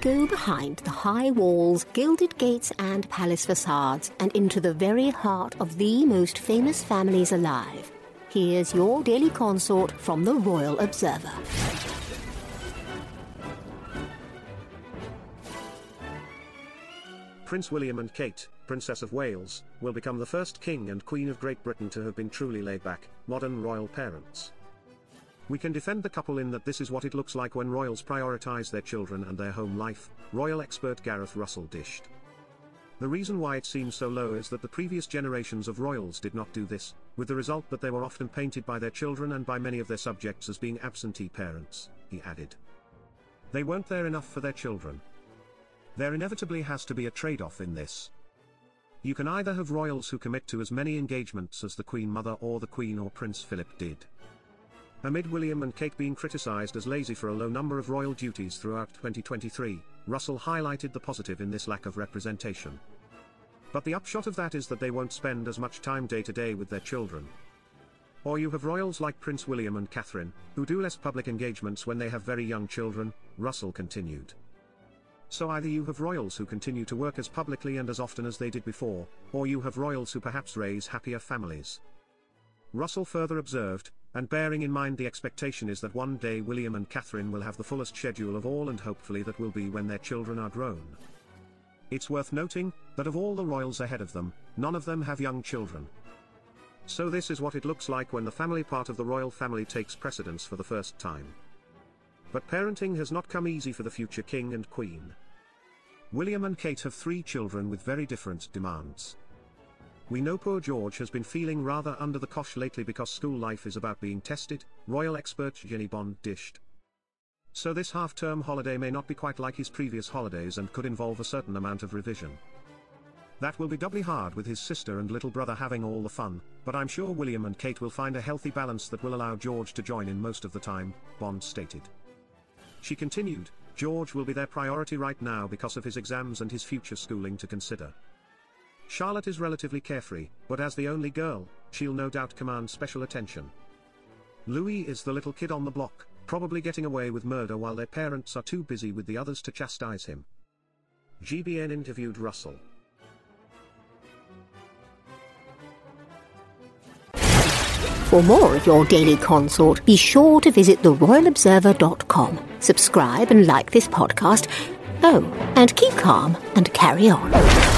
Go behind the high walls, gilded gates, and palace facades and into the very heart of the most famous families alive. Here's your daily consort from the Royal Observer. Prince William and Kate, Princess of Wales, will become the first King and Queen of Great Britain to have been truly laid back, modern royal parents. We can defend the couple in that this is what it looks like when royals prioritize their children and their home life, royal expert Gareth Russell dished. The reason why it seems so low is that the previous generations of royals did not do this, with the result that they were often painted by their children and by many of their subjects as being absentee parents, he added. They weren't there enough for their children. There inevitably has to be a trade-off in this. You can either have royals who commit to as many engagements as the Queen Mother or the Queen or Prince Philip did. Amid William and Kate being criticised as lazy for a low number of royal duties throughout 2023, Russell highlighted the positive in this lack of representation. But the upshot of that is that they won't spend as much time day to day with their children. Or you have royals like Prince William and Catherine, who do less public engagements when they have very young children, Russell continued. So either you have royals who continue to work as publicly and as often as they did before, or you have royals who perhaps raise happier families. Russell further observed, and bearing in mind the expectation is that one day William and Catherine will have the fullest schedule of all and hopefully that will be when their children are grown. It's worth noting, that of all the royals ahead of them, none of them have young children. So this is what it looks like when the family part of the royal family takes precedence for the first time. But parenting has not come easy for the future king and queen. William and Kate have three children with very different demands. We know poor George has been feeling rather under the cosh lately because school life is about being tested, royal expert Jennie Bond dished. So this half-term holiday may not be quite like his previous holidays and could involve a certain amount of revision. That will be doubly hard with his sister and little brother having all the fun, but I'm sure William and Kate will find a healthy balance that will allow George to join in most of the time, Bond stated. She continued, George will be their priority right now because of his exams and his future schooling to consider. Charlotte is relatively carefree, but as the only girl, she'll no doubt command special attention. Louis is the little kid on the block, probably getting away with murder while their parents are too busy with the others to chastise him. GBN interviewed Russell. For more of your daily consort, be sure to visit theroyalobserver.com. Subscribe and like this podcast. Oh, and keep calm and carry on.